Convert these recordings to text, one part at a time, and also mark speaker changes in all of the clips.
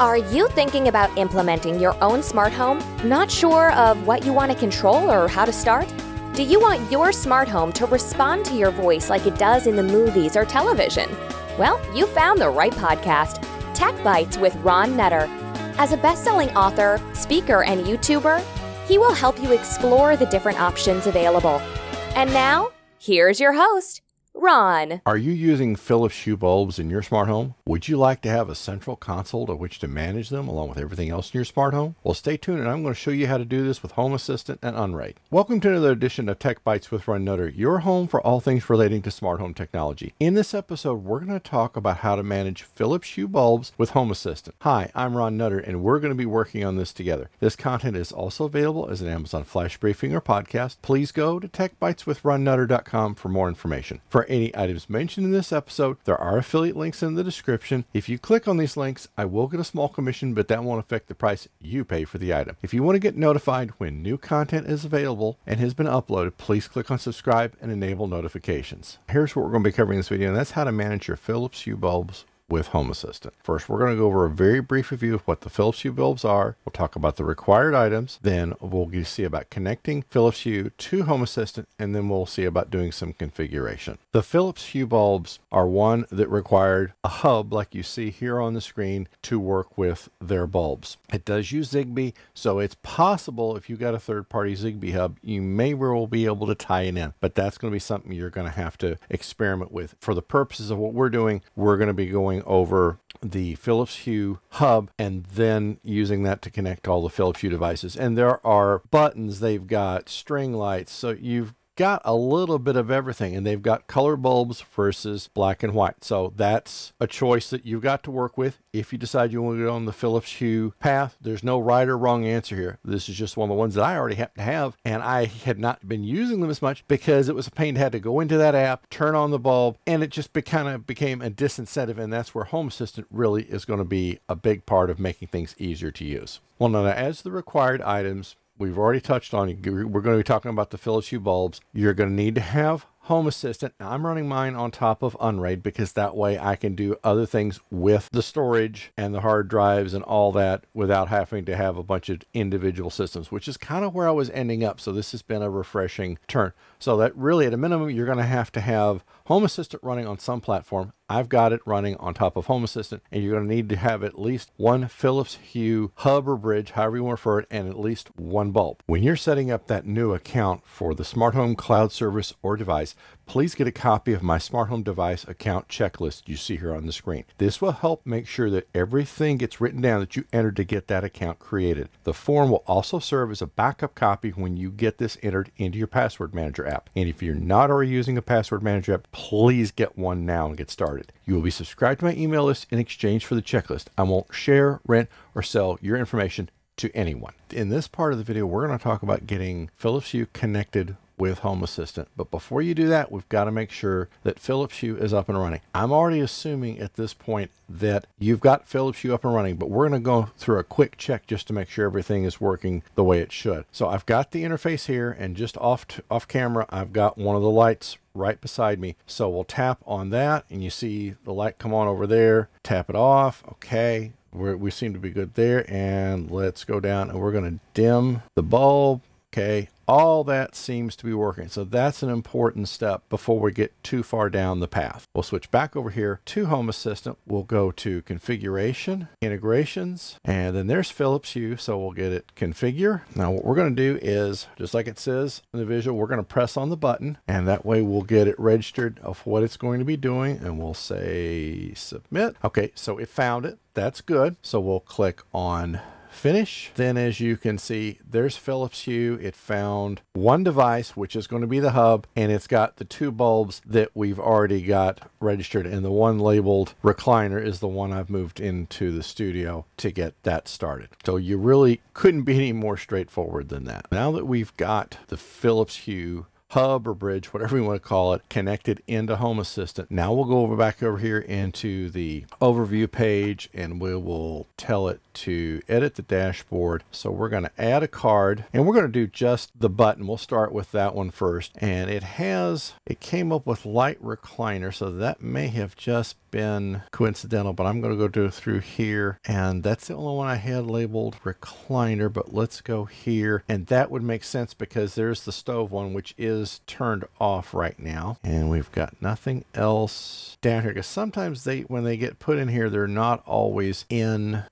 Speaker 1: Are you thinking about implementing your own smart home? Not sure of what you want to control or how to start? Do you want your smart home to respond to your voice like it does in the movies or television? Well, you found the right podcast, TechBytes with Ron Nutter. As a best selling author, speaker, and YouTuber, he will help you explore the different options available. And now, here's your host, Ron.
Speaker 2: Are you using Philips Hue bulbs in your smart home? Would you like to have a central console to which to manage them along with everything else in your smart home? Well, stay tuned and I'm going to show you how to do this with Home Assistant and Unraid. Welcome to another edition of TechBytes with Ron Nutter, your home for all things relating to smart home technology. In this episode, we're going to talk about how to manage Philips Hue bulbs with Home Assistant. Hi, I'm Ron Nutter and we're going to be working on this together. This content is also available as an Amazon Flash Briefing or podcast. Please go to techbyteswithronnutter.com for more information. For any items mentioned in this episode, there are affiliate links in the description. If you click on these links, I will get a small commission, but that won't affect the price you pay for the item. If you want to get notified when new content is available and has been uploaded, please click on subscribe and enable notifications. Here's what we're going to be covering in this video, and that's how to manage your Philips Hue bulbs with Home Assistant. First, we're going to go over a very brief review of what the Philips Hue bulbs are. We'll talk about the required items. Then we'll see about connecting Philips Hue to Home Assistant, and then we'll see about doing some configuration. The Philips Hue bulbs are one that required a hub like you see here on the screen to work with their bulbs. It does use Zigbee, so it's possible if you got a third-party Zigbee hub, you may well be able to tie it in, but that's going to be something you're going to have to experiment with. For the purposes of what we're doing, we're going to be going over the Philips Hue hub and then using that to connect all the Philips Hue devices. And there are buttons, they've got string lights, so you've got a little bit of everything and they've got color bulbs versus black and white. So that's a choice that you've got to work with. If you decide you want to go on the Philips Hue path, there's no right or wrong answer here. This is just one of the ones that I already happen to have and I had not been using them as much because it was a pain to have to go into that app, turn on the bulb, and it just be, kind of became a disincentive and that's where Home Assistant really is going to be a big part of making things easier to use. Well, now as the required items, we've already touched on. We're going to be talking about the Philips Hue bulbs. You're going to need to have Home Assistant. I'm running mine on top of Unraid because that way I can do other things with the storage and the hard drives and all that without having to have a bunch of individual systems, which is kind of where I was ending up. So this has been a refreshing turn. So that really, at a minimum, you're going to have to have Home Assistant running on some platform. I've got it running on top of Home Assistant, and you're going to need to have at least one Philips Hue hub or bridge, however you want to refer it, and at least one bulb. When you're setting up that new account for the smart home cloud service or device, please get a copy of my smart home device account checklist you see here on the screen. This will help make sure that everything gets written down that you entered to get that account created. The form will also serve as a backup copy when you get this entered into your password manager app. And if you're not already using a password manager app, please get one now and get started. You will be subscribed to my email list in exchange for the checklist. I won't share, rent, or sell your information to anyone. In this part of the video, we're going to talk about getting Philips Hue connected with Home Assistant. But before you do that, we've got to make sure that Philips Hue is up and running. I'm already assuming at this point that you've got Philips Hue up and running, but we're going to go through a quick check just to make sure everything is working the way it should. So I've got the interface here and just off, off camera, I've got one of the lights right beside me. So we'll tap on that and you see the light come on over there, tap it off. Okay. We're, we seem to be good there. And let's go down and we're going to dim the bulb. Okay, all that seems to be working. So that's an important step before we get too far down the path. We'll switch back over here to Home Assistant. We'll go to Configuration, Integrations, and then there's Philips Hue. So we'll get it Configure. Now what we're going to do is, just like it says in the visual, we're going to press on the button and that way we'll get it registered of what it's going to be doing and we'll say Submit. Okay, so it found it. That's good. So we'll click on finish. Then as you can see, there's Philips Hue. It found one device, which is going to be the hub, and it's got the two bulbs that we've already got registered. And the one labeled recliner is the one I've moved into the studio to get that started. So you really couldn't be any more straightforward than that. Now that we've got the Philips Hue hub or bridge, whatever you want to call it, connected into Home Assistant. Now we'll go over back over here into the overview page and we will tell it to edit the dashboard. So we're going to add a card and we're going to do just the button. We'll start with that one first. And it has, it came up with light recliner. So that may have just been coincidental, but I'm going to go through here. And that's the only one I had labeled recliner, but let's go here. And that would make sense because there's the stove one, which is turned off right now. And we've got nothing else down here because sometimes they, when they get put in here, they're not always in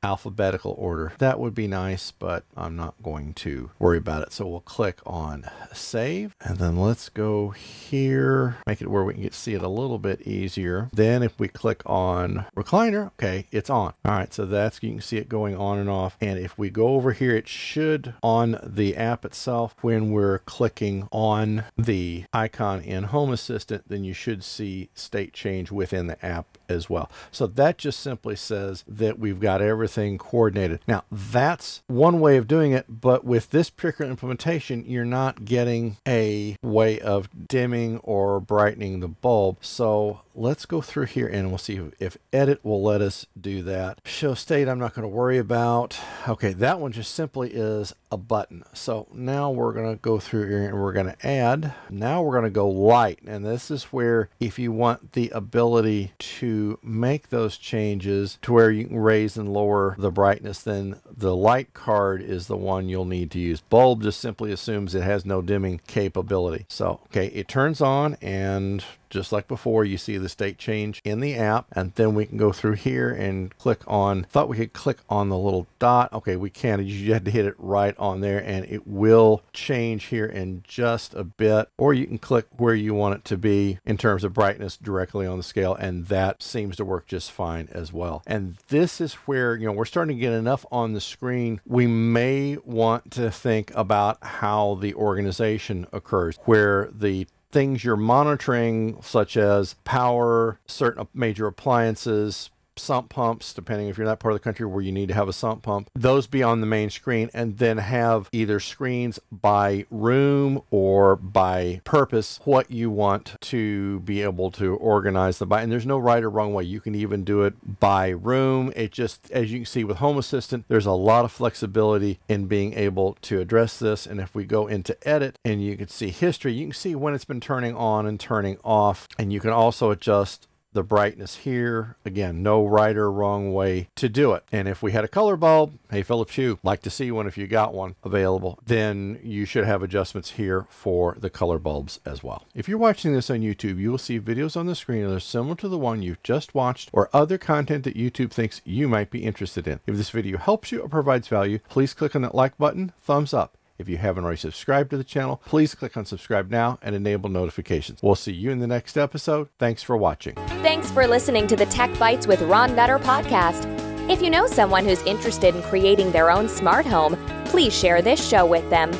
Speaker 2: alphabetical order. That would be nice, but I'm not going to worry about it. So we'll click on save and then let's go here, make it where we can get see it a little bit easier. Then if we click on recliner, okay, it's on. All right, so that's, you can see it going on and off. And if we go over here, it should on the app itself, when we're clicking on the icon in Home Assistant, then you should see state change within the app as well. So that just simply says that we've got everything coordinated. Now that's one way of doing it, but with this particular implementation, you're not getting a way of dimming or brightening the bulb. So let's go through here and we'll see if edit will let us do that. Show state, I'm not going to worry about. Okay, that one just simply is a button. So now we're going to go through here and we're going to add. Now we're going to go light. And this is where if you want the ability to make those changes to where you can raise and lower the brightness, then the light card is the one you'll need to use. Bulb just simply assumes it has no dimming capability. So, okay, it turns on and just like before, you see the state change in the app. And then we can go through here and click on, thought we could click on the little dot. Okay, we can. You had to hit it right on there and it will change here in just a bit. Or you can click where you want it to be in terms of brightness directly on the scale. And that seems to work just fine as well. And this is where, you know, we're starting to get enough on the screen. We may want to think about how the organization occurs, where the things you're monitoring, such as power, certain major appliances, sump pumps, depending if you're that part of the country where you need to have a sump pump, those be on the main screen and then have either screens by room or by purpose what you want to be able to organize the by. And there's no right or wrong way. You can even do it by room. It just, as you can see with Home Assistant, there's a lot of flexibility in being able to address this. And if we go into edit and you can see history, you can see when it's been turning on and turning off. And you can also adjust the brightness here. Again, no right or wrong way to do it. And if we had a color bulb, hey, Philips Hue, like to see one if you got one available, then you should have adjustments here for the color bulbs as well. If you're watching this on YouTube, you will see videos on the screen that are similar to the one you've just watched or other content that YouTube thinks you might be interested in. If this video helps you or provides value, please click on that like button, thumbs up. If you haven't already subscribed to the channel, please click on subscribe now and enable notifications. We'll see you in the next episode. Thanks for watching.
Speaker 1: Thanks for listening to the TechBytes with Ron Nutter podcast. If you know someone who's interested in creating their own smart home, please share this show with them.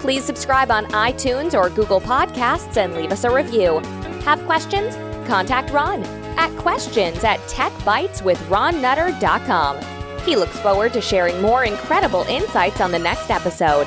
Speaker 1: Please subscribe on iTunes or Google Podcasts and leave us a review. Have questions? Contact Ron at questions at techbyteswithronnutter.com. He looks forward to sharing more incredible insights on the next episode.